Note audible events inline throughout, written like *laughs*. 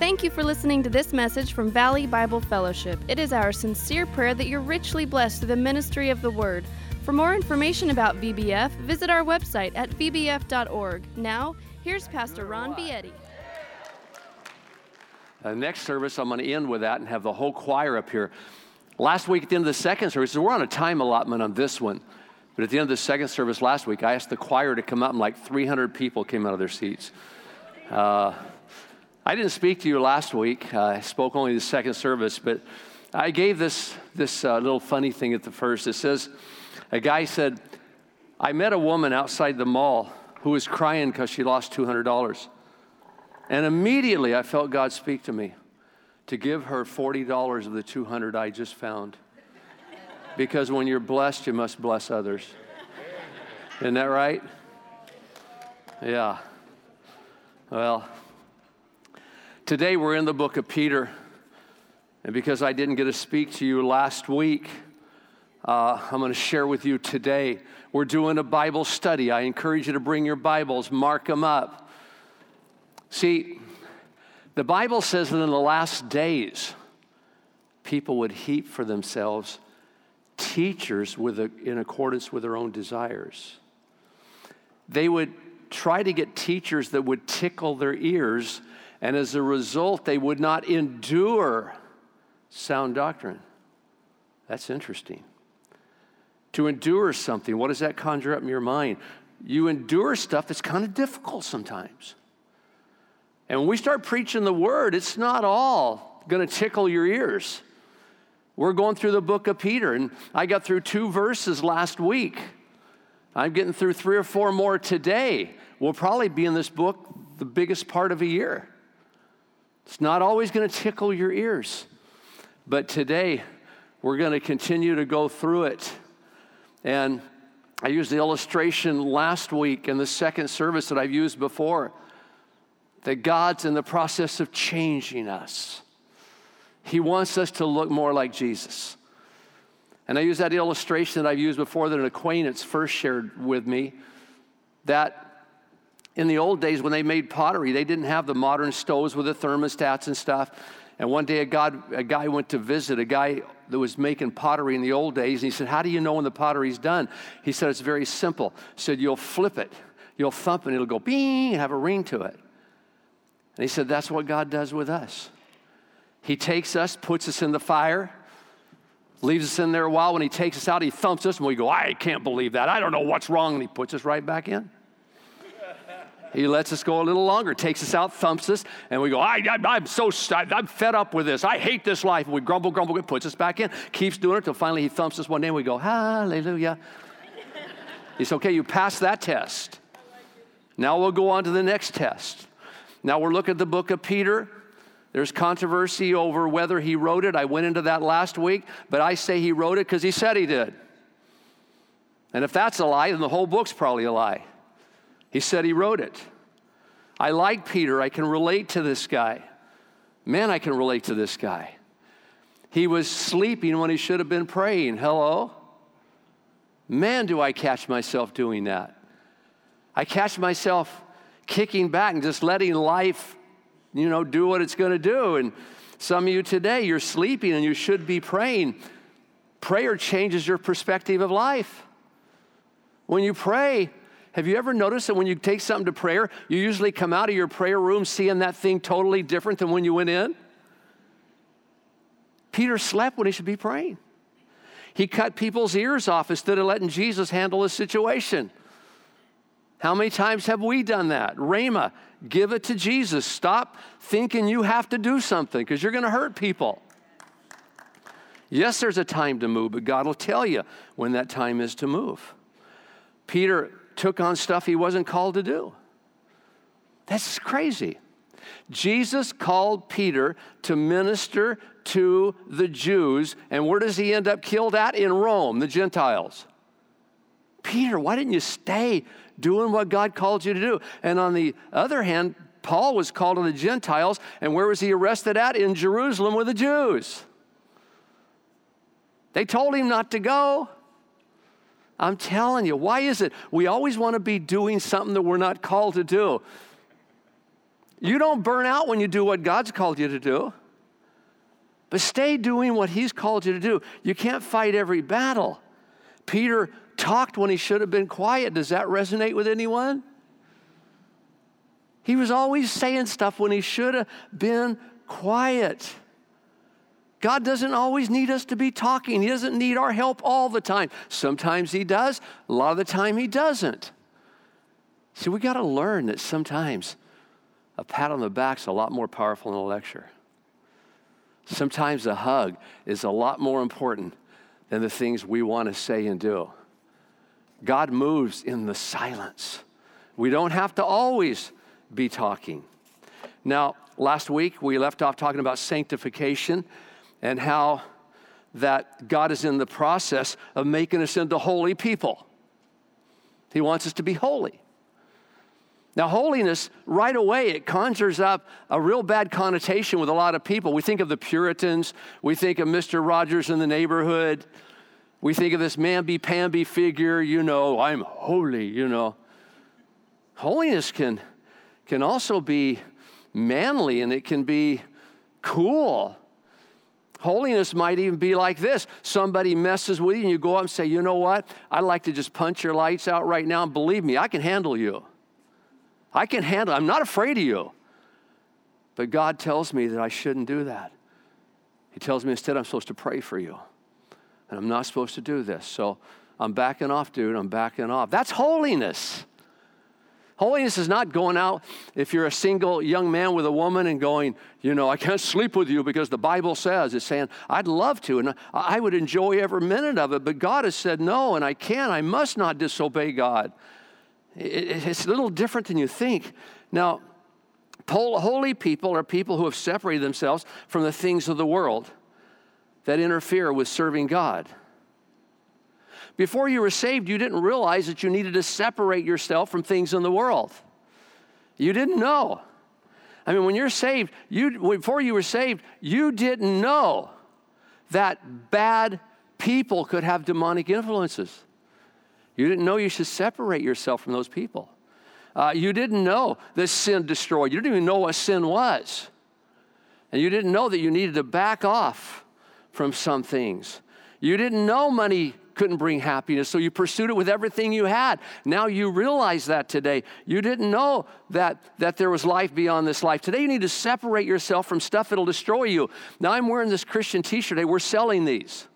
Thank you for listening to this message from Valley Bible Fellowship. It is our sincere prayer that you're richly blessed through the ministry of the Word. For more information about VBF, visit our website at vbf.org. Now, here's Pastor Ron Vietti. Uh, next service, I'm going to end with that and have the whole choir up here. Last week at the end of the second service, we're on a time allotment on this one. But at the end of the second service last week, I asked the choir to come up, and like 300 people came out of their seats. Uh, I didn't speak to you last week. Uh, I spoke only the second service, but I gave this, this uh, little funny thing at the first. It says, a guy said, I met a woman outside the mall who was crying because she lost $200. And immediately I felt God speak to me to give her $40 of the 200 I just found. Because when you're blessed, you must bless others. Isn't that right? Yeah. Well, today we're in the book of Peter. And because I didn't get to speak to you last week, uh, I'm going to share with you today. We're doing a Bible study. I encourage you to bring your Bibles, mark them up. See, the Bible says that in the last days, people would heap for themselves teachers with a, in accordance with their own desires. They would try to get teachers that would tickle their ears, and as a result, they would not endure sound doctrine. That's interesting. To endure something, what does that conjure up in your mind? You endure stuff that's kind of difficult sometimes. And when we start preaching the word, it's not all going to tickle your ears. We're going through the book of Peter, and I got through two verses last week. I'm getting through three or four more today. We'll probably be in this book the biggest part of a year. It's not always going to tickle your ears, but today we're going to continue to go through it. And I used the illustration last week in the second service that I've used before that God's in the process of changing us. He wants us to look more like Jesus. And I use that illustration that I've used before that an acquaintance first shared with me that in the old days when they made pottery, they didn't have the modern stoves with the thermostats and stuff. And one day a, God, a guy went to visit a guy that was making pottery in the old days. And he said, How do you know when the pottery's done? He said, It's very simple. He said, You'll flip it, you'll thump and it'll go bing and have a ring to it. And he said, That's what God does with us. He takes us, puts us in the fire, leaves us in there a while. When he takes us out, he thumps us, and we go, I can't believe that. I don't know what's wrong. And he puts us right back in. He lets us go a little longer, takes us out, thumps us, and we go, I, am so, I'm fed up with this. I hate this life. And we grumble, grumble, it puts us back in, keeps doing it until finally he thumps us one day and we go, Hallelujah. Said, Okay, you passed that test. Now we'll go on to the next test. Now we're looking at the book of Peter. There's controversy over whether he wrote it. I went into that last week, but I say he wrote it because he said he did. And if that's a lie, then the whole book's probably a lie. He said he wrote it. I like Peter. I can relate to this guy. Man, I can relate to this guy. He was sleeping when he should have been praying. Hello? Man, do I catch myself doing that. I catch myself kicking back and just letting life, you know, do what it's going to do. And some of you today, you're sleeping and you should be praying. Prayer changes your perspective of life. When you pray, have you ever noticed that when you take something to prayer, you usually come out of your prayer room seeing that thing totally different than when you went in? Peter slept when he should be praying. He cut people's ears off instead of letting Jesus handle the situation. How many times have we done that? Rama, give it to Jesus. Stop thinking you have to do something because you're going to hurt people. Yes, there's a time to move, but God will tell you when that time is to move. Peter took on stuff he wasn't called to do. That's crazy. Jesus called Peter to minister to the Jews, and where does he end up killed at? In Rome, the Gentiles. Peter, why didn't you stay doing what God called you to do? And on the other hand, Paul was called to the Gentiles, and where was he arrested at? In Jerusalem with the Jews. They told him not to go. I'm telling you, why is it we always want to be doing something that we're not called to do? You don't burn out when you do what God's called you to do, but stay doing what He's called you to do. You can't fight every battle. Peter talked when he should have been quiet. Does that resonate with anyone? He was always saying stuff when he should have been quiet. God doesn't always need us to be talking. He doesn't need our help all the time. Sometimes He does, a lot of the time He doesn't. See, we got to learn that sometimes a pat on the back is a lot more powerful than a lecture. Sometimes a hug is a lot more important than the things we want to say and do. God moves in the silence. We don't have to always be talking. Now, last week we left off talking about sanctification and how that God is in the process of making us into holy people. He wants us to be holy. Now, holiness, right away, it conjures up a real bad connotation with a lot of people. We think of the Puritans, we think of Mr. Rogers in the neighborhood, we think of this mamby pamby figure, you know, I'm holy, you know. Holiness can, can also be manly and it can be cool. Holiness might even be like this somebody messes with you, and you go up and say, You know what? I'd like to just punch your lights out right now. And believe me, I can handle you. I can handle, I'm not afraid of you. But God tells me that I shouldn't do that. He tells me instead I'm supposed to pray for you. And I'm not supposed to do this. So I'm backing off, dude. I'm backing off. That's holiness. Holiness is not going out if you're a single young man with a woman and going, you know, I can't sleep with you because the Bible says. It's saying, I'd love to and I would enjoy every minute of it, but God has said no and I can't. I must not disobey God. It's a little different than you think. Now, holy people are people who have separated themselves from the things of the world that interfere with serving God. Before you were saved, you didn't realize that you needed to separate yourself from things in the world. You didn't know. I mean, when you're saved, you, before you were saved, you didn't know that bad people could have demonic influences. You didn't know you should separate yourself from those people. Uh, you didn't know that sin destroyed. You didn't even know what sin was. And you didn't know that you needed to back off from some things. You didn't know money couldn't bring happiness, so you pursued it with everything you had. Now you realize that today. You didn't know that, that there was life beyond this life. Today you need to separate yourself from stuff that'll destroy you. Now I'm wearing this Christian t shirt today. We're selling these.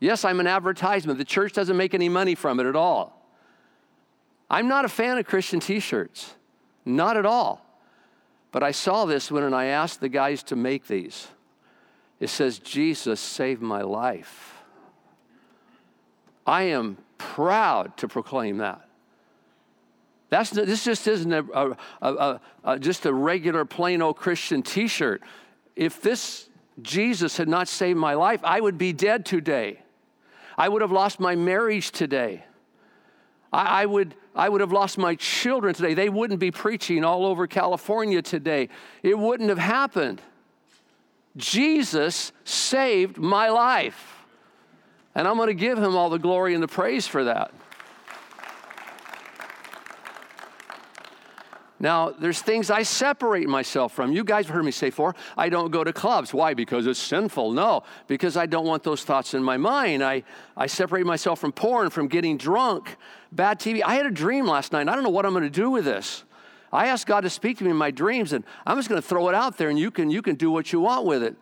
Yes, I'm an advertisement. The church doesn't make any money from it at all. I'm not a fan of Christian t shirts, not at all. But I saw this when I asked the guys to make these. It says, Jesus saved my life. I am proud to proclaim that. That's, this just isn't a, a, a, a, just a regular plain old Christian t shirt. If this Jesus had not saved my life, I would be dead today. I would have lost my marriage today. I, I, would, I would have lost my children today. They wouldn't be preaching all over California today. It wouldn't have happened. Jesus saved my life. And I'm going to give him all the glory and the praise for that. Now, there's things I separate myself from. You guys have heard me say before, I don't go to clubs. Why? Because it's sinful? No, because I don't want those thoughts in my mind. I, I separate myself from porn, from getting drunk, bad TV. I had a dream last night, I don't know what I'm going to do with this. I asked God to speak to me in my dreams, and I'm just going to throw it out there, and you can, you can do what you want with it.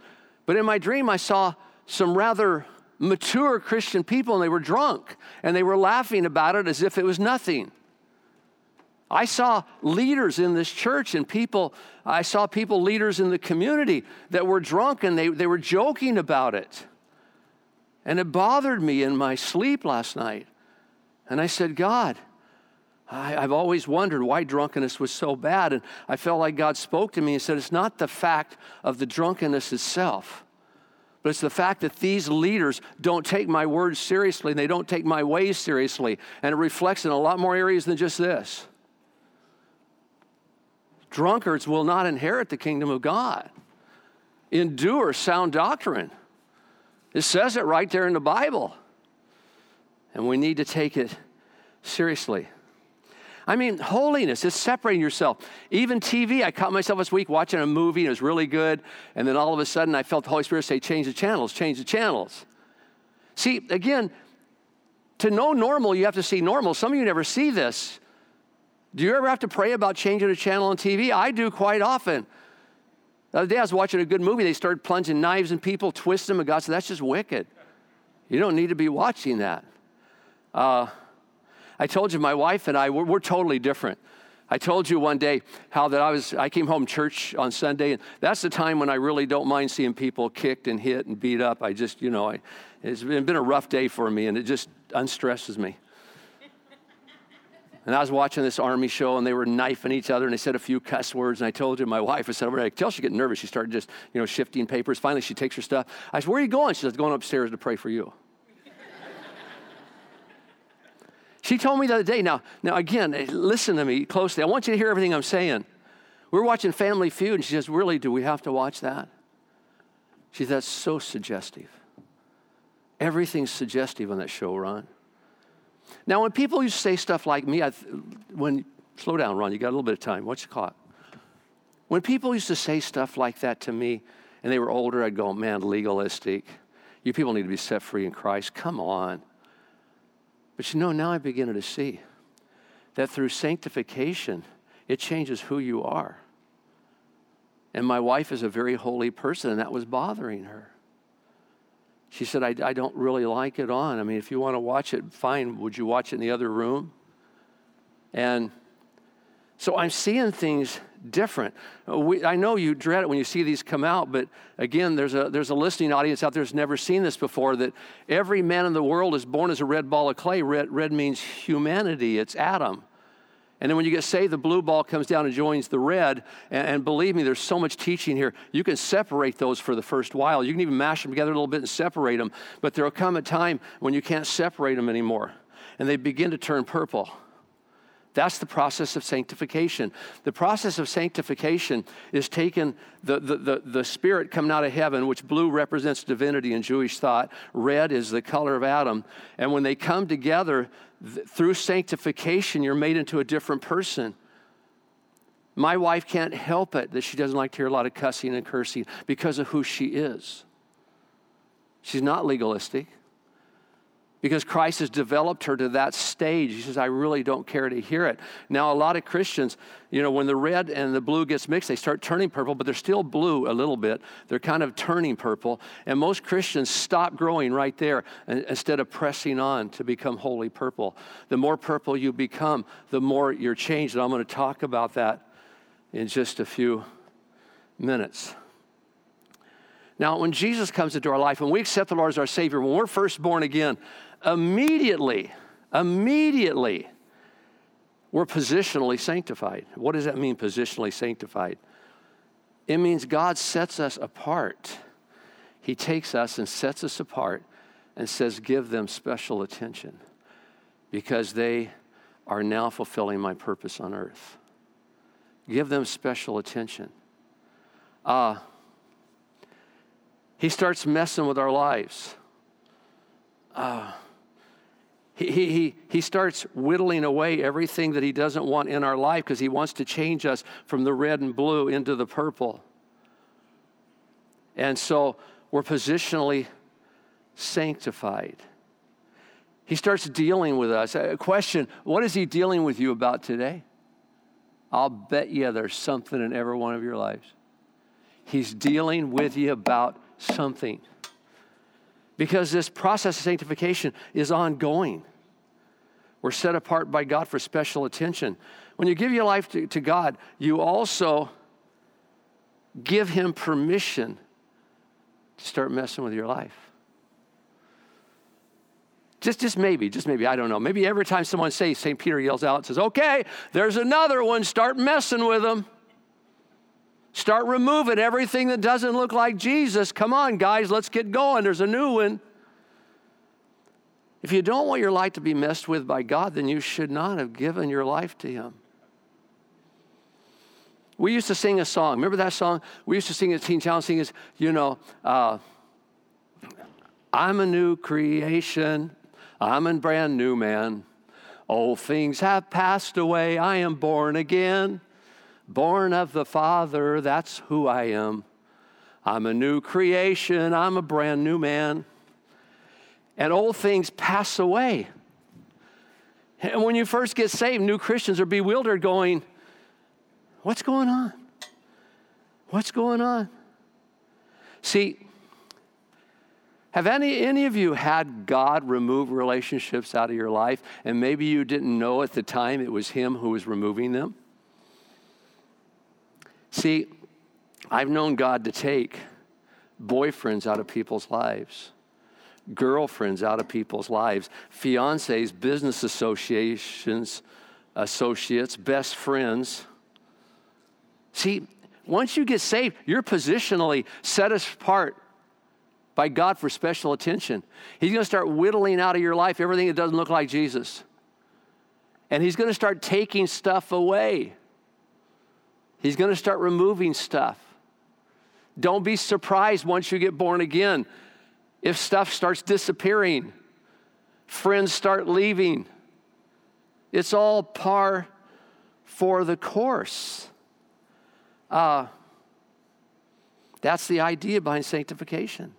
But in my dream, I saw some rather mature Christian people, and they were drunk, and they were laughing about it as if it was nothing. I saw leaders in this church and people, I saw people, leaders in the community that were drunk and they, they were joking about it. And it bothered me in my sleep last night. And I said, God, I, have always wondered why drunkenness was so bad. And I felt like God spoke to me and said, It's not the fact of the drunkenness itself, but it's the fact that these leaders don't take my words seriously and they don't take my ways seriously. And it reflects in a lot more areas than just this. Drunkards will not inherit the kingdom of God. Endure sound doctrine. It says it right there in the Bible. And we need to take it seriously. I mean, holiness is separating yourself. Even TV, I caught myself this week watching a movie and it was really good. And then all of a sudden I felt the Holy Spirit say, change the channels, change the channels. See, again, to know normal, you have to see normal. Some of you never see this. Do you ever have to pray about changing a channel on TV? I do quite often. The other day I was watching a good movie. They started plunging knives in people, twisting them, and God said, That's just wicked. You don't need to be watching that. Uh, I told you, my wife and I, we're, we're, totally different. I told you one day how that I was, I came home church on Sunday, and that's the time when I really don't mind seeing people kicked and hit and beat up. I just, you know, I, it's been been a rough day for me, and it just unstresses me. And I was watching this army show, and they were knifing each other, and they said a few cuss words. And I told you, my wife, I said, I tell her she getting nervous. She started just, you know, shifting papers. Finally, she takes her stuff. I said, where are you going? She says, going upstairs to pray for you. She told me the other day, now, now again, eh, listen to me closely. I want you to hear everything I'm saying. We're watching Family Feud, and she says, really, do we have to watch that? She says, that's so suggestive. Everything's suggestive on that show, Ron. Now, when people used to say stuff like me, I, when slow down, Ron, you got a little bit of time. What's your clock? When people used to say stuff like that to me, and they were older, I'd go, man, legalistic. You people need to be set free in Christ. Come on. But you know, now I'm beginning to see that through sanctification, it changes who you are. And my wife is a very holy person, and that was bothering her. She said, I, I don't really like it on. I mean, if you want to watch it, fine. Would you watch it in the other room? And so I'm seeing things different. We, I know you dread it when you see these come out, but again, there's a, there's a listening audience out there that's never seen this before that every man in the world is born as a red ball of clay. Red, red means humanity, it's Adam. And then when you get saved, the blue ball comes down and joins the red. And, and, believe me, there's so much teaching here. You can separate those for the first while. You can even mash them together a little bit and separate them. But there will come a time when you can't separate them anymore. And they begin to turn purple. That's the process of sanctification. The process of sanctification is taking the, the, the, the, spirit coming out of heaven, which blue represents divinity in Jewish thought, red is the color of Adam. And when they come together th- through sanctification, you're made into a different person. My wife can't help it that she doesn't like to hear a lot of cussing and cursing because of who she is. She's not legalistic because Christ has developed her to that stage. He says, I really don't care to hear it. Now, a lot of Christians, you know, when the red and the blue gets mixed, they start turning purple, but they're still blue a little bit. They're kind of turning purple. And most Christians stop growing right there instead of pressing on to become wholly purple. The more purple you become, the more you're changed. And I'm going to talk about that in just a few minutes. Now, when Jesus comes into our life, when we accept the Lord as our Savior, when we're first born again, immediately, immediately, we're positionally sanctified. What does that mean, positionally sanctified? It means God sets us apart. He takes us and sets us apart and says, Give them special attention because they are now fulfilling my purpose on earth. Give them special attention. Uh, he starts messing with our lives. Uh, he, he, he starts whittling away everything that he doesn't want in our life because he wants to change us from the red and blue into the purple. And so we're positionally sanctified. He starts dealing with us. A question What is he dealing with you about today? I'll bet you there's something in every one of your lives. He's dealing with you about something because this process of sanctification is ongoing. We're set apart by God for special attention. When you give your life to, to God, you also give Him permission to start messing with your life. Just, just maybe, just maybe, I don't know. Maybe every time someone says, St. Peter yells out and says, okay, there's another one, start messing with them. Start removing everything that doesn't look like Jesus. Come on, guys, let's get going. There's a new one. If you don't want your life to be messed with by God, then you should not have given your life to Him. We used to sing a song. Remember that song? We used to sing at Teen Challenge, sing is, you know, uh, I'm a new creation. I'm a brand new man. Old things have passed away. I am born again. Born of the Father, that's who I am. I'm a new creation. I'm a brand new man. And old things pass away. And when you first get saved, new Christians are bewildered, going, What's going on? What's going on? See, have any, any of you had God remove relationships out of your life and maybe you didn't know at the time it was Him who was removing them? See, I've known God to take boyfriends out of people's lives, girlfriends out of people's lives, fiancés, business associations, associates, best friends. See, once you get saved, you're positionally set apart by God for special attention. He's going to start whittling out of your life everything that doesn't look like Jesus. And He's going to start taking stuff away. He's going to start removing stuff. Don't be surprised once you get born again if stuff starts disappearing, friends start leaving. It's all par for the course. Uh, that's the idea behind sanctification.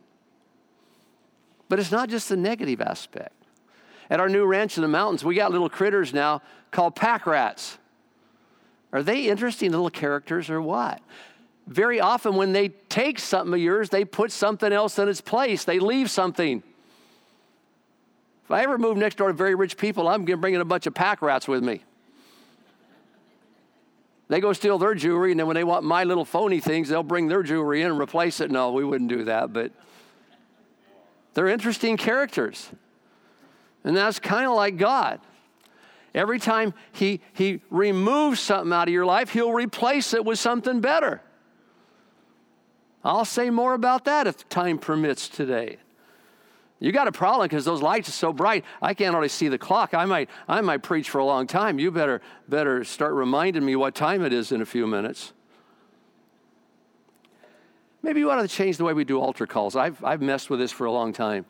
But it's not just the negative aspect. At our new ranch in the mountains, we got little critters now called pack rats. Are they interesting little characters or what? Very often, when they take something of yours, they put something else in its place. They leave something. If I ever move next door to very rich people, I'm going to bring in a bunch of pack rats with me. They go steal their jewelry, and then when they want my little phony things, they'll bring their jewelry in and replace it. No, we wouldn't do that, but they're interesting characters. And that's kind of like God. Every time he, he removes something out of your life, He'll replace it with something better. I'll say more about that if time permits today. You got a problem because those lights are so bright. I can't hardly see the clock. I might, I might preach for a long time. You better, better start reminding me what time it is in a few minutes. Maybe you ought to change the way we do altar calls. I've, I've messed with this for a long time.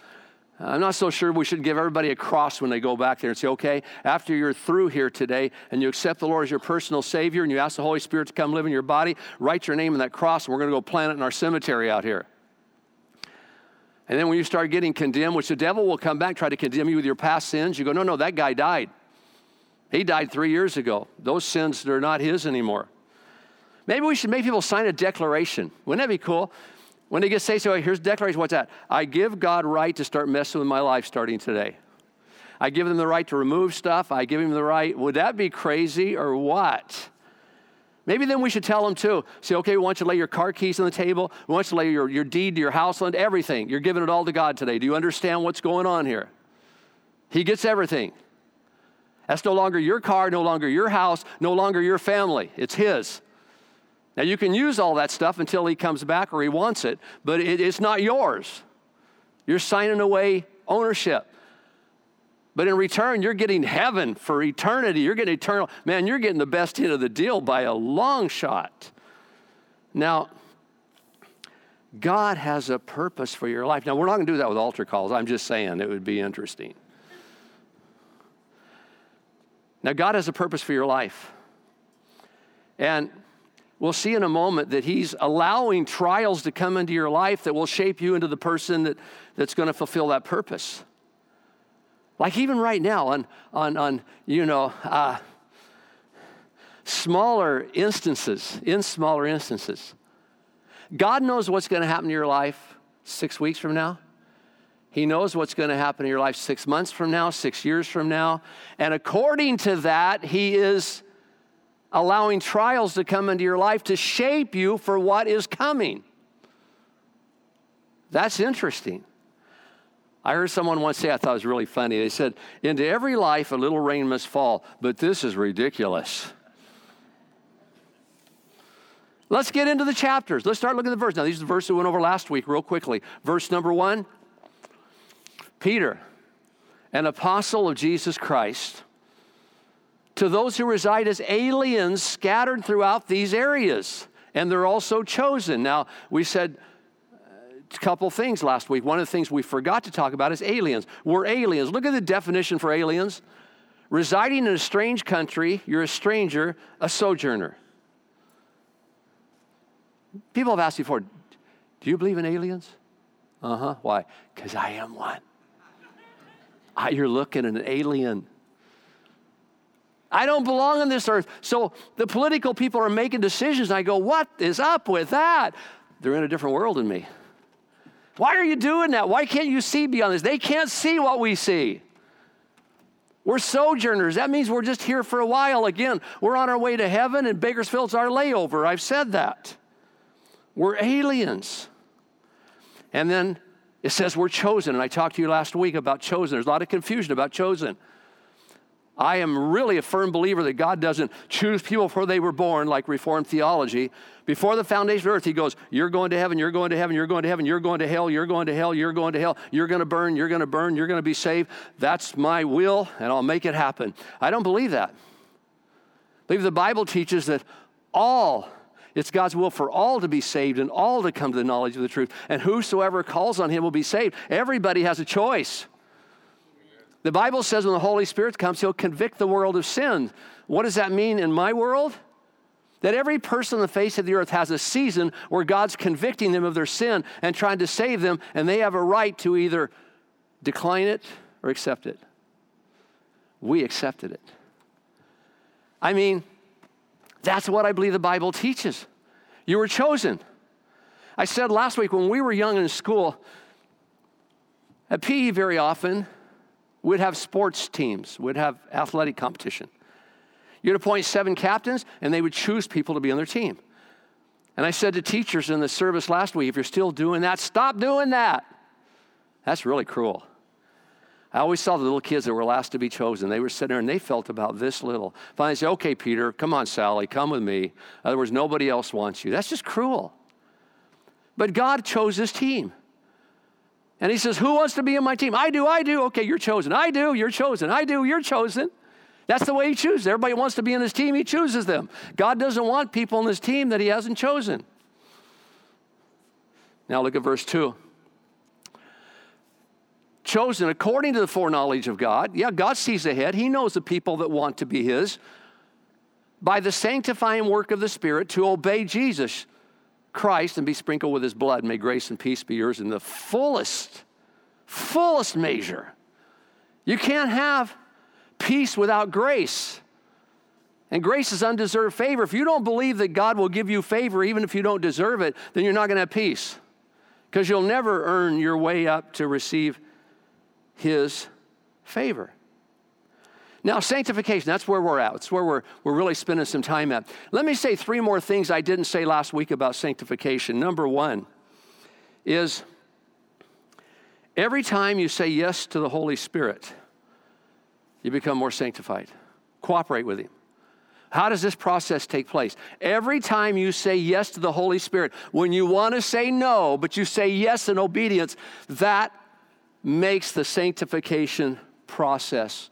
Uh, I'm not so sure we should give everybody a cross when they go back there and say, okay, after you're through here today and you accept the Lord as your personal Savior and you ask the Holy Spirit to come live in your body, write your name in that cross and we're going to go plant it in our cemetery out here. And then when you start getting condemned, which the devil will come back, try to condemn you with your past sins, you go, no, no, that guy died. He died three years ago. Those sins are not his anymore. Maybe we should make people sign a declaration. Wouldn't that be cool? When they get saved, say, so here's declaration. What's that? I give God right to start messing with my life starting today. I give them the right to remove stuff. I give him the right. Would that be crazy or what? Maybe then we should tell them too. Say, okay, we want you to lay your car keys on the table. We want you to lay your, your deed to your house and everything. You're giving it all to God today. Do you understand what's going on here? He gets everything. That's no longer your car, no longer your house, no longer your family. It's His. Now, you can use all that stuff until he comes back or he wants it, but it, it's not yours. You're signing away ownership. But in return, you're getting heaven for eternity. You're getting eternal. Man, you're getting the best hit of the deal by a long shot. Now, God has a purpose for your life. Now, we're not going to do that with altar calls. I'm just saying it would be interesting. Now, God has a purpose for your life. And we'll see in a moment that He's allowing trials to come into your life that will shape you into the person that, that's going to fulfill that purpose. Like even right now, on, on, on you know, uh, smaller instances, in smaller instances, God knows what's going to happen to your life six weeks from now. He knows what's going to happen in your life six months from now, six years from now. And according to that, He is allowing trials to come into your life to shape you for what is coming. That's interesting. I heard someone once say, I thought it was really funny. They said, Into every life a little rain must fall, but this is ridiculous. Let's get into the chapters. Let's start looking at the verse. Now, these are the verses we went over last week, real quickly. Verse number one Peter, an apostle of Jesus Christ to those who reside as aliens scattered throughout these areas. And they're also chosen. Now, we said a couple things last week. One of the things we forgot to talk about is aliens. We're aliens. Look at the definition for aliens residing in a strange country, you're a stranger, a sojourner. People have asked before, do you believe in aliens? Uh huh. Why? Because I am one. Ah, you're looking at an alien. I don't belong on this earth. So the political people are making decisions, I go, What is up with that? They're in a different world than me. Why are you doing that? Why can't you see beyond this? They can't see what we see. We're sojourners. That means we're just here for a while. Again, we're on our way to heaven, and Bakersfield's our layover. I've said that. We're aliens. And then it says we're chosen. And I talked to you last week about chosen. There's a lot of confusion about chosen. I am really a firm believer that God doesn't choose people before they were born, like Reformed theology. Before the foundation of earth, He goes, You're going to heaven, you're going to heaven, you're going to heaven, you're going to hell, you're going to hell, you're going to hell, you're going to burn, you're going to burn, you're going to be saved. That's my will, and I'll make it happen. I don't believe that. I believe the Bible teaches that all it's God's will for all to be saved and all to come to the knowledge of the truth. And whosoever calls on him will be saved. Everybody has a choice. The Bible says when the Holy Spirit comes, he'll convict the world of sin. What does that mean in my world? That every person on the face of the earth has a season where God's convicting them of their sin and trying to save them, and they have a right to either decline it or accept it. We accepted it. I mean, that's what I believe the Bible teaches. You were chosen. I said last week when we were young in school, at PE very often, we'd have sports teams, we'd have athletic competition. You'd appoint seven captains, and they would choose people to be on their team. And I said to teachers in the service last week, if you're still doing that, stop doing that. That's really cruel. I always saw the little kids that were last to be chosen. They were sitting there and they felt about this little. Finally, say, okay, Peter, come on, Sally, come with me. In other words, nobody else wants you. That's just cruel. But God chose his team. And he says, Who wants to be in my team? I do, I do. Okay, you're chosen. I do, you're chosen. I do, you're chosen. That's the way he chooses. Everybody wants to be in his team, he chooses them. God doesn't want people in his team that he hasn't chosen. Now look at verse 2 chosen according to the foreknowledge of God. Yeah, God sees ahead. He knows the people that want to be His. By the sanctifying work of the Spirit to obey Jesus Christ and be sprinkled with His blood. May grace and peace be yours in the fullest, fullest measure. You can't have peace without grace. And grace is undeserved favor. If you don't believe that God will give you favor, even if you don't deserve it, then you're not going to have peace because you'll never earn your way up to receive his favor. Now, sanctification, that's where we're at. It's where we're, we're really spending some time at. Let me say three more things I didn't say last week about sanctification. Number one is every time you say yes to the Holy Spirit, you become more sanctified. Cooperate with Him. How does this process take place? Every time you say yes to the Holy Spirit, when you want to say no, but you say yes in obedience, that makes the sanctification process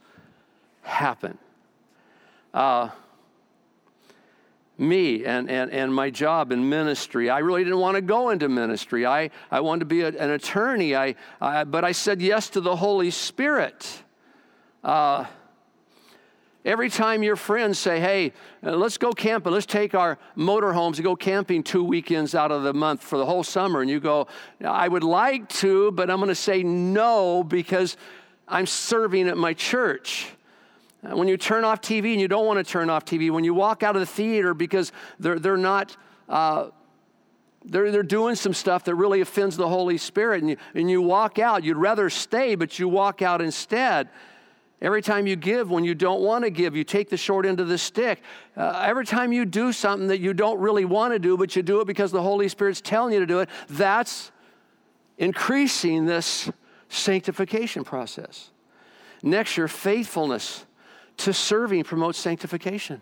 happen. Uh, me and, and, and my job in ministry. I really didn't want to go into ministry. I, I wanted to be a, an attorney, I, I, but I said yes to the Holy Spirit. Uh, Every time your friends say, hey, uh, let's go camping, let's take our motorhomes and go camping two weekends out of the month for the whole summer, and you go, I would like to, but I'm going to say no because I'm serving at my church. Uh, when you turn off TV and you don't want to turn off TV, when you walk out of the theater because they're, they're not. Uh, they're, they're doing some stuff that really offends the Holy Spirit, and you, and you walk out. You'd rather stay, but you walk out instead. Every time you give when you don't want to give, you take the short end of the stick. Uh, every time you do something that you don't really want to do, but you do it because the Holy Spirit's telling you to do it, that's increasing this sanctification process. Next, your faithfulness to serving promotes sanctification.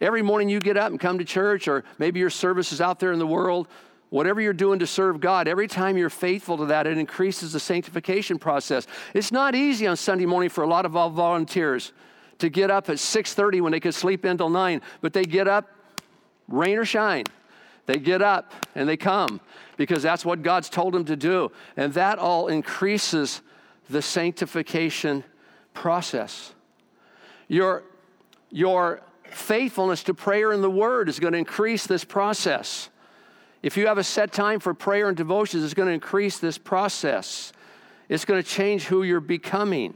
Every morning you get up and come to church, or maybe your service is out there in the world, Whatever you're doing to serve God, every time you're faithful to that, it increases the sanctification process. It's not easy on Sunday morning for a lot of volunteers to get up at 6:30 when they could sleep until 9, but they get up rain or shine. They get up and they come because that's what God's told them to do. And that all increases the sanctification process. Your, your faithfulness to prayer and the word is going to increase this process. If you have a set time for prayer and devotions, it's going to increase this process. It's going to change who you're becoming.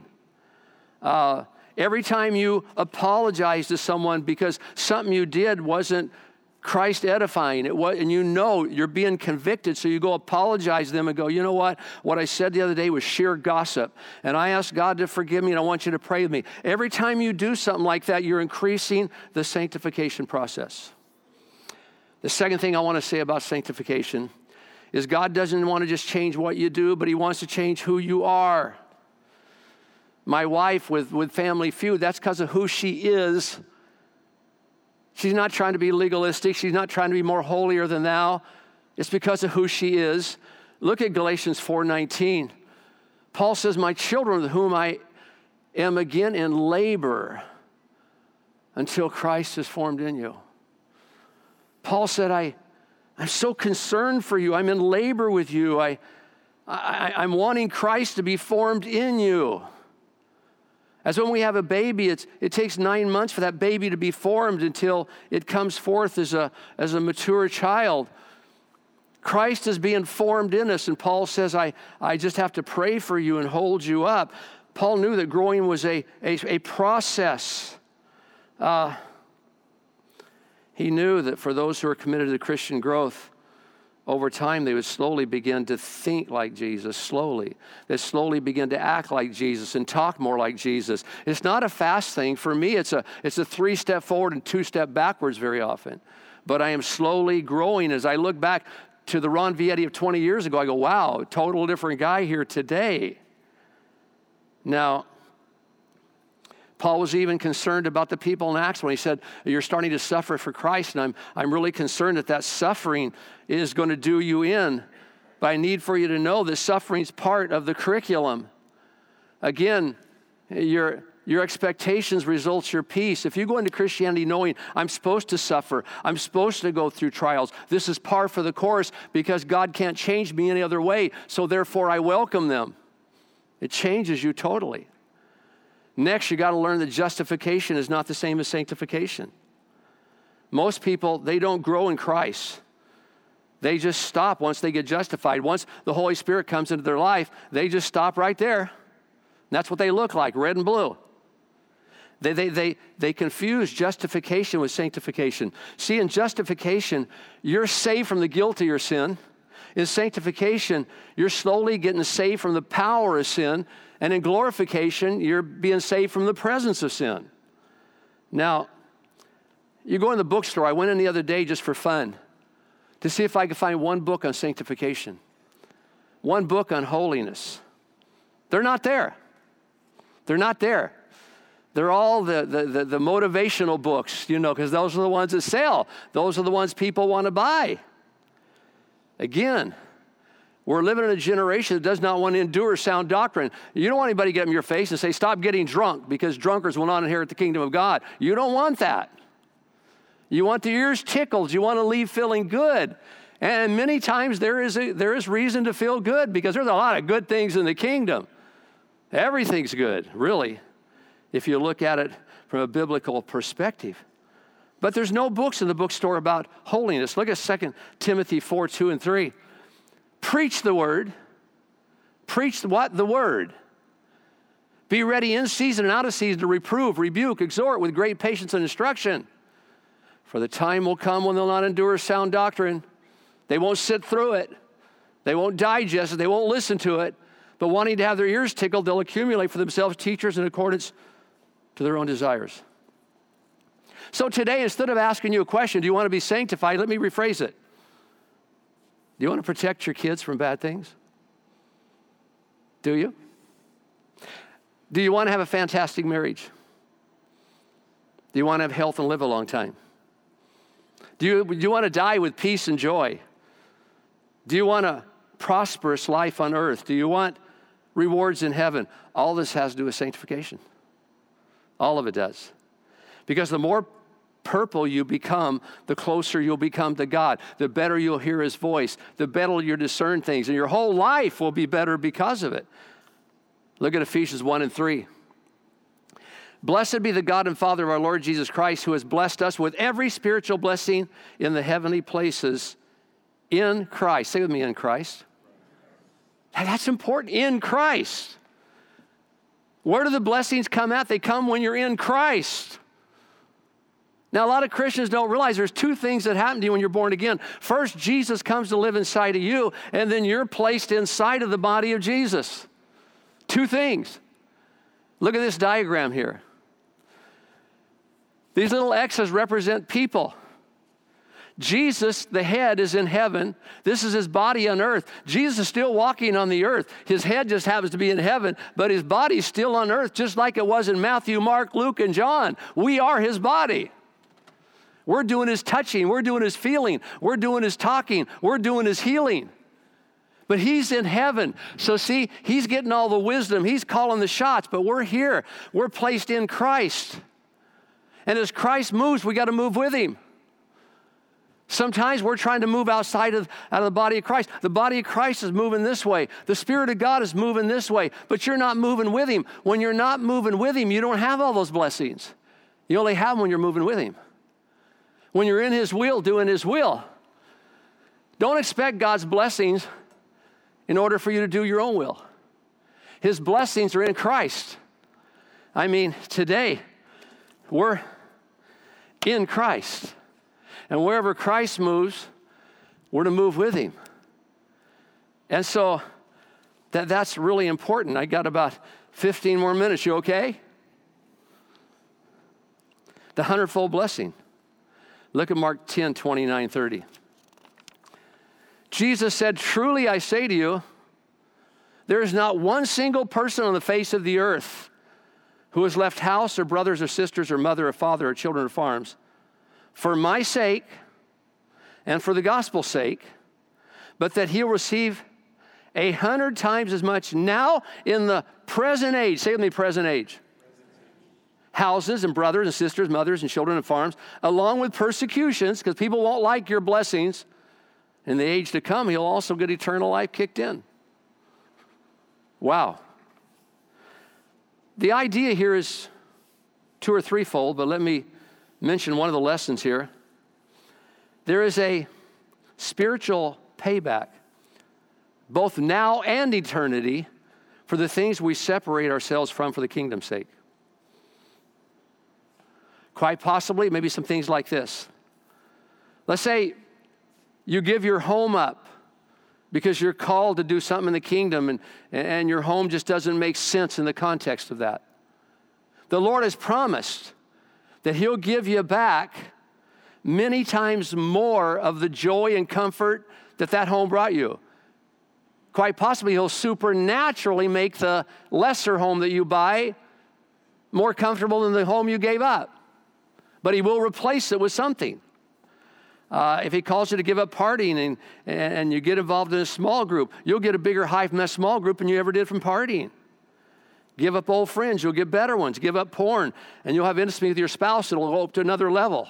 Uh, every time you apologize to someone because something you did wasn't Christ edifying. It and you know you're being convicted, so you go apologize to them and go, you know what? What I said the other day was sheer gossip. And I asked God to forgive me, and I want you to pray with me. Every time you do something like that, you're increasing the sanctification process. The second thing I want to say about sanctification is God doesn't want to just change what you do, but He wants to change who you are. My wife with, with Family Feud, that's because of who she is She's not trying to be legalistic. She's not trying to be more holier than thou. It's because of who she is. Look at Galatians 4:19. Paul says, "My children, with whom I am again in labor until Christ is formed in you." Paul said, I, I'm so concerned for you. I'm in labor with you. I, I, I'm wanting Christ to be formed in you. As when we have a baby, it takes nine months for that baby to be formed until it comes forth as a, as a mature child. Christ is being formed in us, and Paul says, I, I just have to pray for you and hold you up. Paul knew that growing was a, a, a process. Uh, he knew that for those who are committed to Christian growth, over time they would slowly begin to think like Jesus, slowly. They slowly begin to act like Jesus and talk more like Jesus. It's not a fast thing. For me, it's a, it's a three step forward and two step backwards very often. But I am slowly growing as I look back to the Ron Vietti of 20 years ago. I go, wow, total different guy here today. Now, Paul was even concerned about the people in Acts when he said, You're starting to suffer for Christ, and I'm, I'm really concerned that that suffering is going to do you in. But I need for you to know that suffering is part of the curriculum. Again, your, your expectations results your peace. If you go into Christianity knowing I'm supposed to suffer, I'm supposed to go through trials, this is par for the course because God can't change me any other way, so therefore I welcome them. It changes you totally. Next, you got to learn that justification is not the same as sanctification. Most people, they don't grow in Christ. They just stop once they get justified. Once the Holy Spirit comes into their life, they just stop right there. And that's what they look like, red and blue. They, they, they, they confuse justification with sanctification. See, in justification, you're saved from the guilt of your sin. In sanctification, you're slowly getting saved from the power of sin and in glorification, you're being saved from the presence of sin. Now, you go in the bookstore. I went in the other day just for fun to see if I could find one book on sanctification, one book on holiness. They're not there. They're not there. They're all the, the, the, the motivational books, you know, because those are the ones that sell. Those are the ones people want to buy. Again, we're living in a generation that does not want to endure sound doctrine. You don't want anybody to get in your face and say, Stop getting drunk because drunkards will not inherit the kingdom of God. You don't want that. You want the ears tickled. You want to leave feeling good. And many times there is, a, there is reason to feel good because there's a lot of good things in the kingdom. Everything's good, really, if you look at it from a biblical perspective. But there's no books in the bookstore about holiness. Look at 2 Timothy 4 2 and 3. Preach the word. Preach what? The word. Be ready in season and out of season to reprove, rebuke, exhort with great patience and instruction. For the time will come when they'll not endure sound doctrine. They won't sit through it. They won't digest it. They won't listen to it. But wanting to have their ears tickled, they'll accumulate for themselves teachers in accordance to their own desires. So today, instead of asking you a question, do you want to be sanctified? Let me rephrase it. Do you want to protect your kids from bad things? Do you? Do you want to have a fantastic marriage? Do you want to have health and live a long time? Do you, do you want to die with peace and joy? Do you want a prosperous life on earth? Do you want rewards in heaven? All this has to do with sanctification. All of it does. Because the more purple you become, the closer you'll become to God. The better you'll hear His voice. The better you'll discern things. And your whole life will be better because of it. Look at Ephesians 1 and 3. Blessed be the God and Father of our Lord Jesus Christ, who has blessed us with every spiritual blessing in the heavenly places in Christ. Say with me, in Christ. That's important, in Christ. Where do the blessings come at? They come when you're in Christ. Now, a lot of Christians don't realize there's two things that happen to you when you're born again. First, Jesus comes to live inside of you, and then you're placed inside of the body of Jesus. Two things. Look at this diagram here. These little X's represent people. Jesus, the head, is in heaven. This is his body on earth. Jesus is still walking on the earth. His head just happens to be in heaven, but his body's still on earth, just like it was in Matthew, Mark, Luke, and John. We are his body. We're doing his touching, we're doing his feeling, we're doing his talking, we're doing his healing. But he's in heaven. So, see, he's getting all the wisdom, he's calling the shots, but we're here. We're placed in Christ. And as Christ moves, we got to move with him. Sometimes we're trying to move outside of, out of the body of Christ. The body of Christ is moving this way. The Spirit of God is moving this way, but you're not moving with Him. When you're not moving with Him, you don't have all those blessings. You only have them when you're moving with Him. When you're in His will, doing His will. Don't expect God's blessings in order for you to do your own will. His blessings are in Christ. I mean, today, we're in Christ. And wherever Christ moves, we're to move with him. And so that, that's really important. I got about 15 more minutes. You okay? The hundredfold blessing. Look at Mark 10 29 30. Jesus said, Truly I say to you, there is not one single person on the face of the earth who has left house or brothers or sisters or mother or father or children or farms for my sake and for the gospel's sake, but that he'll receive a hundred times as much now in the present age. Say with me, present age. Houses and brothers and sisters, mothers and children and farms, along with persecutions, because people won't like your blessings. In the age to come, he'll also get eternal life kicked in. Wow. The idea here is two or threefold, but let me mention one of the lessons here. There is a spiritual payback, both now and eternity, for the things we separate ourselves from for the kingdom's sake. Quite possibly, maybe some things like this. Let's say you give your home up because you're called to do something in the kingdom and, and your home just doesn't make sense in the context of that. The Lord has promised that He'll give you back many times more of the joy and comfort that that home brought you. Quite possibly, He'll supernaturally make the lesser home that you buy more comfortable than the home you gave up. But He will replace it with something. Uh, if he calls you to give up partying and, and you get involved in a small group, you'll get a bigger high from that small group than you ever did from partying. Give up old friends, you'll get better ones. Give up porn, and you'll have intimacy with your spouse, it'll go up to another level.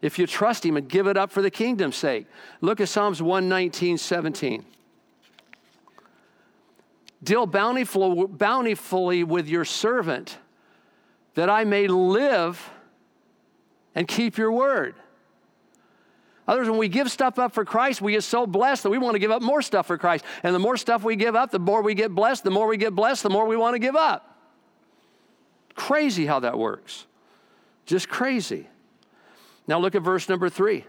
If you trust him and give it up for the kingdom's sake. Look at Psalms 119, 17. Deal bountiful, bountifully with your servant, that I may live and keep your word. Others, when we give stuff up for Christ, we get so blessed that we want to give up more stuff for Christ. And the more stuff we give up, the more we get blessed. The more we get blessed, the more we want to give up. Crazy how that works. Just crazy. Now look at verse number three.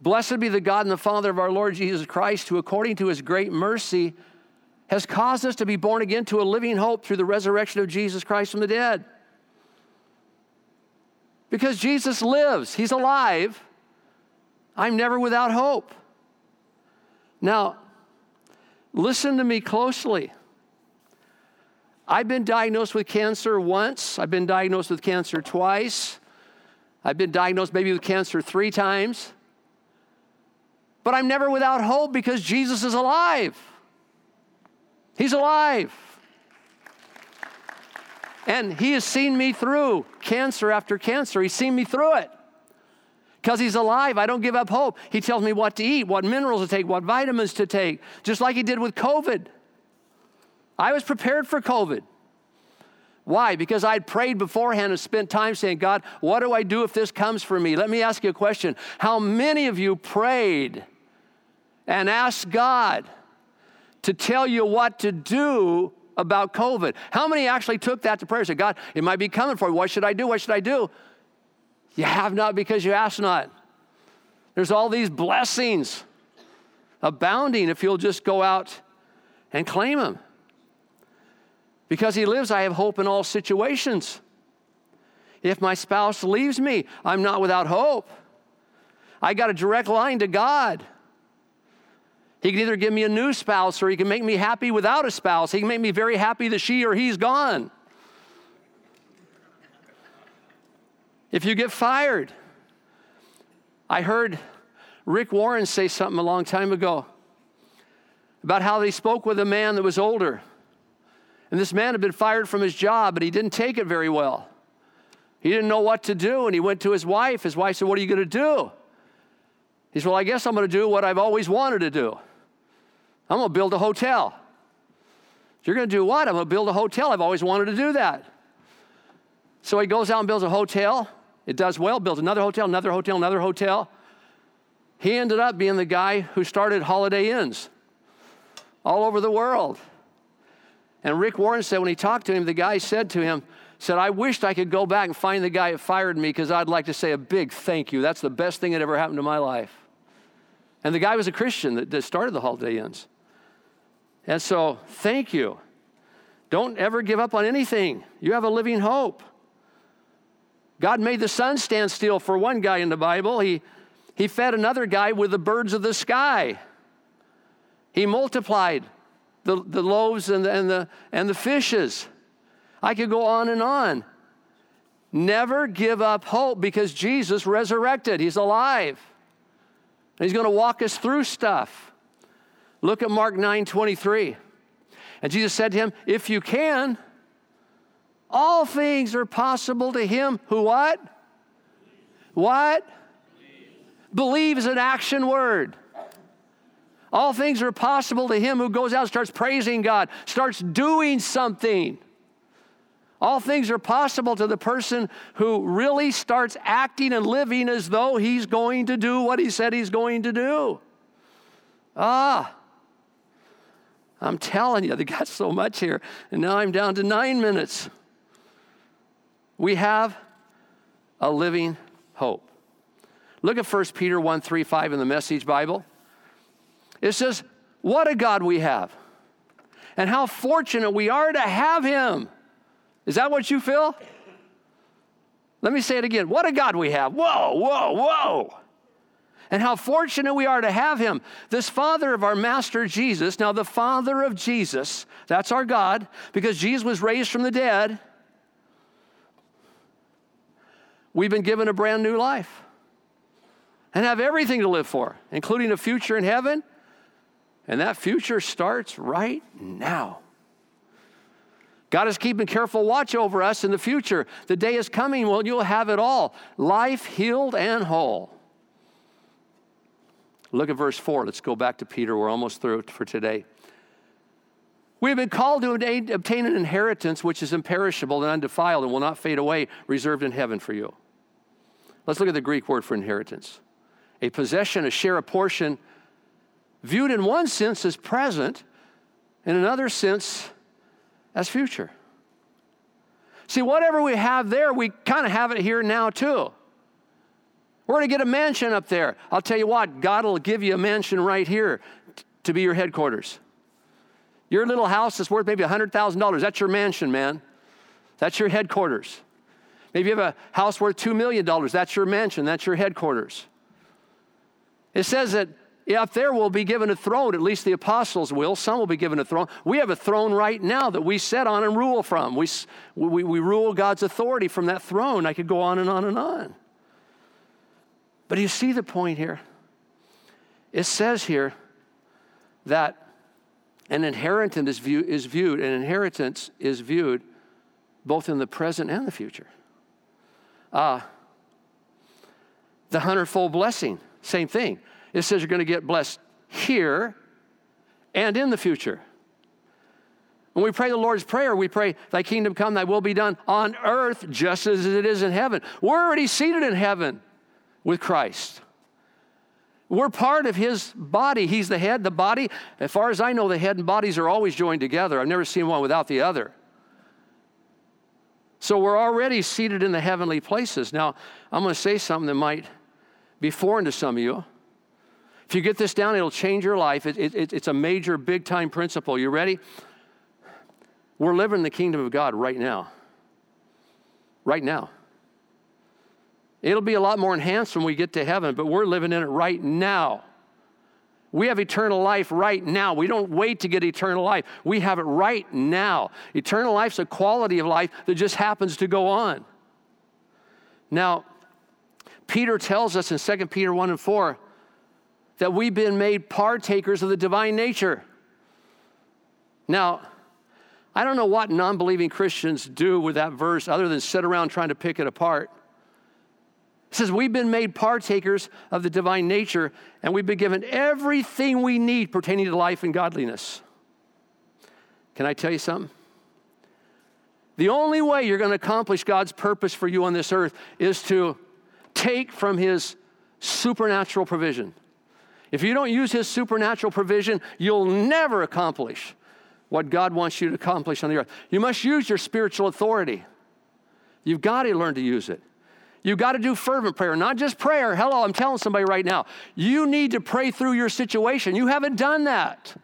Blessed be the God and the Father of our Lord Jesus Christ, who according to his great mercy has caused us to be born again to a living hope through the resurrection of Jesus Christ from the dead. Because Jesus lives, he's alive. I'm never without hope. Now, listen to me closely. I've been diagnosed with cancer once, I've been diagnosed with cancer twice, I've been diagnosed maybe with cancer three times. But I'm never without hope because Jesus is alive. He's alive. And he has seen me through cancer after cancer. He's seen me through it. Because he's alive, I don't give up hope. He tells me what to eat, what minerals to take, what vitamins to take, just like he did with COVID. I was prepared for COVID. Why? Because I'd prayed beforehand and spent time saying, God, what do I do if this comes for me? Let me ask you a question. How many of you prayed and asked God to tell you what to do about COVID? How many actually took that to prayer and said, God, it might be coming for me. What should I do? What should I do? You have not because you ask not. There's all these blessings abounding if you'll just go out and claim them. Because he lives, I have hope in all situations. If my spouse leaves me, I'm not without hope. I got a direct line to God. He can either give me a new spouse or he can make me happy without a spouse. He can make me very happy that she or he's gone. If you get fired, I heard Rick Warren say something a long time ago about how he spoke with a man that was older. And this man had been fired from his job, but he didn't take it very well. He didn't know what to do, and he went to his wife. His wife said, What are you going to do? He said, Well, I guess I'm going to do what I've always wanted to do. I'm going to build a hotel. You're going to do what? I'm going to build a hotel. I've always wanted to do that. So he goes out and builds a hotel. It does well, builds another hotel, another hotel, another hotel. He ended up being the guy who started Holiday Inns all over the world. And Rick Warren said when he talked to him, the guy said to him, said, I wished I could go back and find the guy that fired me because I'd like to say a big thank you. That's the best thing that ever happened to my life. And the guy was a Christian that, started the Holiday Inns. And so, thank you. Don't ever give up on anything. You have a living hope. God made the sun stand still for one guy in the Bible. He, he fed another guy with the birds of the sky. He multiplied the, the loaves and the, and, the, and the fishes. I could go on and on. Never give up hope because Jesus resurrected. He's alive. He's going to walk us through stuff. Look at Mark 9 23. And Jesus said to him, If you can, all things are possible to him who what? What? Believe is an action word. All things are possible to him who goes out, starts praising God, starts doing something. All things are possible to the person who really starts acting and living as though he's going to do what he said he's going to do. Ah, I'm telling you, they got so much here. And now I'm down to nine minutes. We have a living hope. Look at 1 Peter 1 3 5 in the Message Bible. It says, What a God we have, and how fortunate we are to have Him. Is that what you feel? Let me say it again. What a God we have. Whoa, whoa, whoa. And how fortunate we are to have him. This Father of our Master Jesus. Now, the Father of Jesus, that's our God, because Jesus was raised from the dead. We've been given a brand new life and have everything to live for, including a future in heaven. And that future starts right now. God is keeping careful watch over us in the future. The day is coming when you'll have it all life healed and whole. Look at verse 4. Let's go back to Peter. We're almost through for today. We have been called to obtain an inheritance which is imperishable and undefiled and will not fade away, reserved in heaven for you. Let's look at the Greek word for inheritance a possession, a share, a portion, viewed in one sense as present, in another sense as future. See, whatever we have there, we kind of have it here now too. We're going to get a mansion up there. I'll tell you what, God will give you a mansion right here t- to be your headquarters. Your little house is worth maybe $100,000. That's your mansion, man. That's your headquarters. Maybe you have a house worth $2 million. That's your mansion. That's your headquarters. It says that up there will be given a throne, at least the apostles will. Some will be given a throne. We have a throne right now that we sit on and rule from. We, we, we rule God's authority from that throne. I could go on and on and on. But you see the point here? It says here that an inheritance is, view, is viewed, an inheritance is viewed both in the present and the future. Uh, the hundredfold blessing, same thing. It says you're going to get blessed here and in the future. When we pray the Lord's Prayer, we pray, Thy kingdom come, Thy will be done on earth just as it is in heaven. We're already seated in heaven with Christ. We're part of His body. He's the head, the body. As far as I know, the head and bodies are always joined together. I've never seen one without the other. So we're already seated in the heavenly places. Now, I'm going to say something that might be foreign to some of you. If you get this down, it'll change your life. It, it, it's a major, big time principle. You ready? We're living in the kingdom of God right now. Right now. It'll be a lot more enhanced when we get to heaven, but we're living in it right now. We have eternal life right now. We don't wait to get eternal life. We have it right now. Eternal life's a quality of life that just happens to go on. Now, Peter tells us in 2 Peter 1 and 4 that we've been made partakers of the divine nature. Now, I don't know what non believing Christians do with that verse other than sit around trying to pick it apart. It says, We've been made partakers of the divine nature, and we've been given everything we need pertaining to life and godliness. Can I tell you something? The only way you're going to accomplish God's purpose for you on this earth is to take from His supernatural provision. If you don't use His supernatural provision, you'll never accomplish what God wants you to accomplish on the earth. You must use your spiritual authority. You've got to learn to use it. You've got to do fervent prayer, not just prayer. Hello, I'm telling somebody right now. You need to pray through your situation. You haven't done that.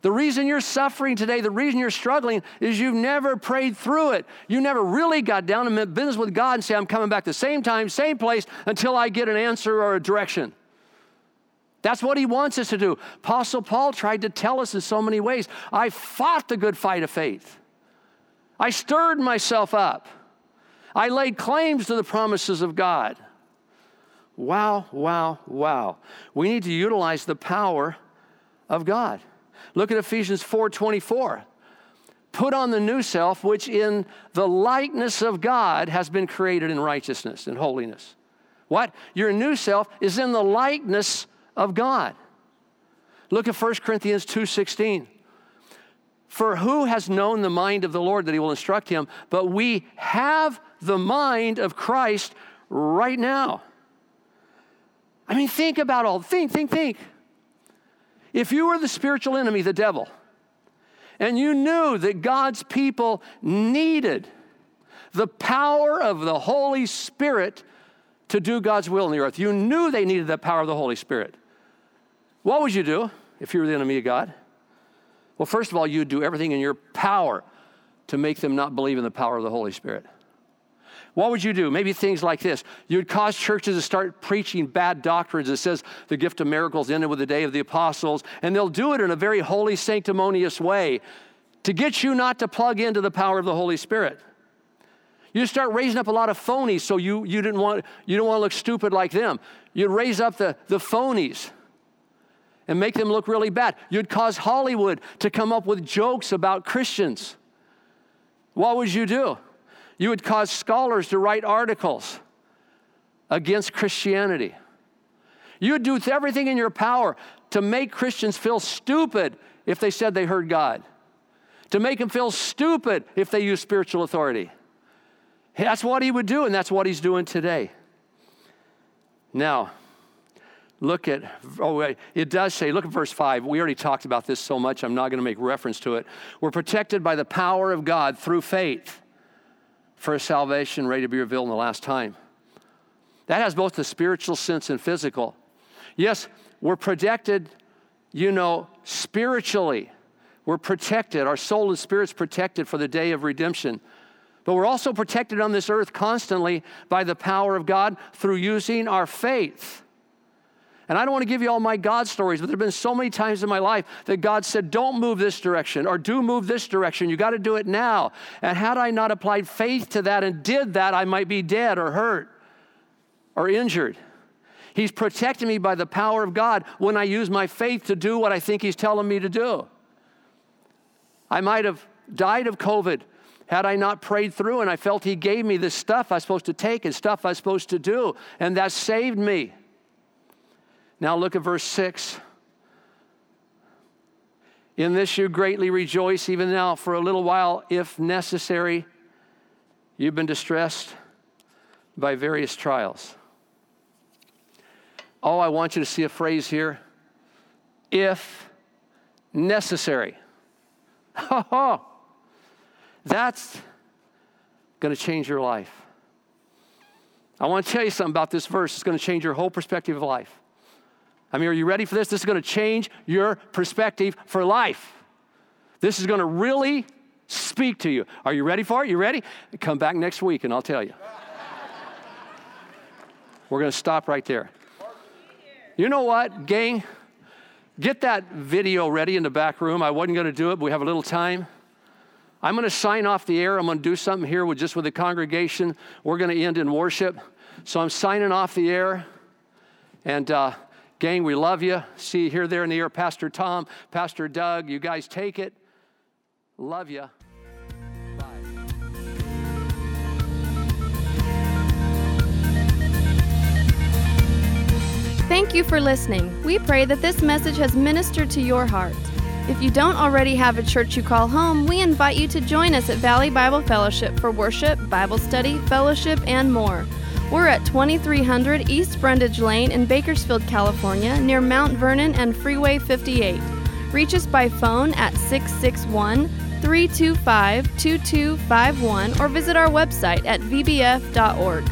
The reason you're suffering today, the reason you're struggling is you've never prayed through it. You never really got down and meant business with God and say, I'm coming back the same time, same place until I get an answer or a direction. That's what he wants us to do. Apostle Paul tried to tell us in so many ways I fought the good fight of faith, I stirred myself up, I laid claims to the promises of God. Wow, wow, wow. We need to utilize the power of God. Look at Ephesians 4:24. Put on the new self, which in the likeness of God has been created in righteousness and holiness. What? Your new self is in the likeness of God. Look at 1 Corinthians 2:16. For who has known the mind of the Lord that he will instruct him? But we have the mind of Christ right now. I mean, think about all, think, think, think. If you were the spiritual enemy, the devil, and you knew that God's people needed the power of the Holy Spirit to do God's will in the earth, you knew they needed the power of the Holy Spirit. What would you do if you were the enemy of God? Well, first of all, you'd do everything in your power to make them not believe in the power of the Holy Spirit. What would you do? Maybe things like this. You'd cause churches to start preaching bad doctrines that says the gift of miracles ended with the day of the apostles, and they'll do it in a very holy, sanctimonious way to get you not to plug into the power of the Holy Spirit. You start raising up a lot of phonies so you, you, didn't want, you don't want to look stupid like them. You'd raise up the, the phonies and make them look really bad. You'd cause Hollywood to come up with jokes about Christians. What would you do? You would cause scholars to write articles against Christianity. You would do everything in your power to make Christians feel stupid if they said they heard God, to make them feel stupid if they use spiritual authority. That's what he would do, and that's what he's doing today. Now, look at, oh, it does say, look at verse 5. We already talked about this so much, I'm not going to make reference to it. We're protected by the power of God through faith for salvation ready to be revealed in the last time. That has both the spiritual sense and physical. Yes, we're protected, you know, spiritually. We're protected. Our soul and spirit's protected for the day of redemption. But we're also protected on this earth constantly by the power of God through using our faith. And I don't want to give you all my God stories, but there have been so many times in my life that God said, Don't move this direction or do move this direction. You got to do it now. And had I not applied faith to that and did that, I might be dead or hurt or injured. He's protecting me by the power of God when I use my faith to do what I think He's telling me to do. I might have died of COVID had I not prayed through and I felt He gave me this stuff I was supposed to take and stuff I was supposed to do, and that saved me. Now look at verse 6. In this you greatly rejoice, even now, for a little while, if necessary. You've been distressed by various trials. Oh, I want you to see a phrase here if necessary. *laughs* That's going to change your life. I want to tell you something about this verse. It's going to change your whole perspective of life. I mean, are you ready for this? This is going to change your perspective for life. This is going to really speak to you. Are you ready for it? You ready? Come back next week and I'll tell you. We're going to stop right there. You know what, gang? Get that video ready in the back room. I wasn't going to do it, but we have a little time. I'm going to sign off the air. I'm going to do something here with just with the congregation. We're going to end in worship. So I'm signing off the air. And uh, gang, we love you. See you here, there in the air. Pastor Tom, Pastor Doug, you guys take it. Love you. Bye. Thank you for listening. We pray that this message has ministered to your heart. If you don't already have a church you call home, we invite you to join us at Valley Bible Fellowship for worship, Bible study, fellowship, and more. We're at 2300 East Brundage Lane in Bakersfield, California, near Mount Vernon and Freeway 58. Reach us by phone at 661 325 2251 or visit our website at vbf.org.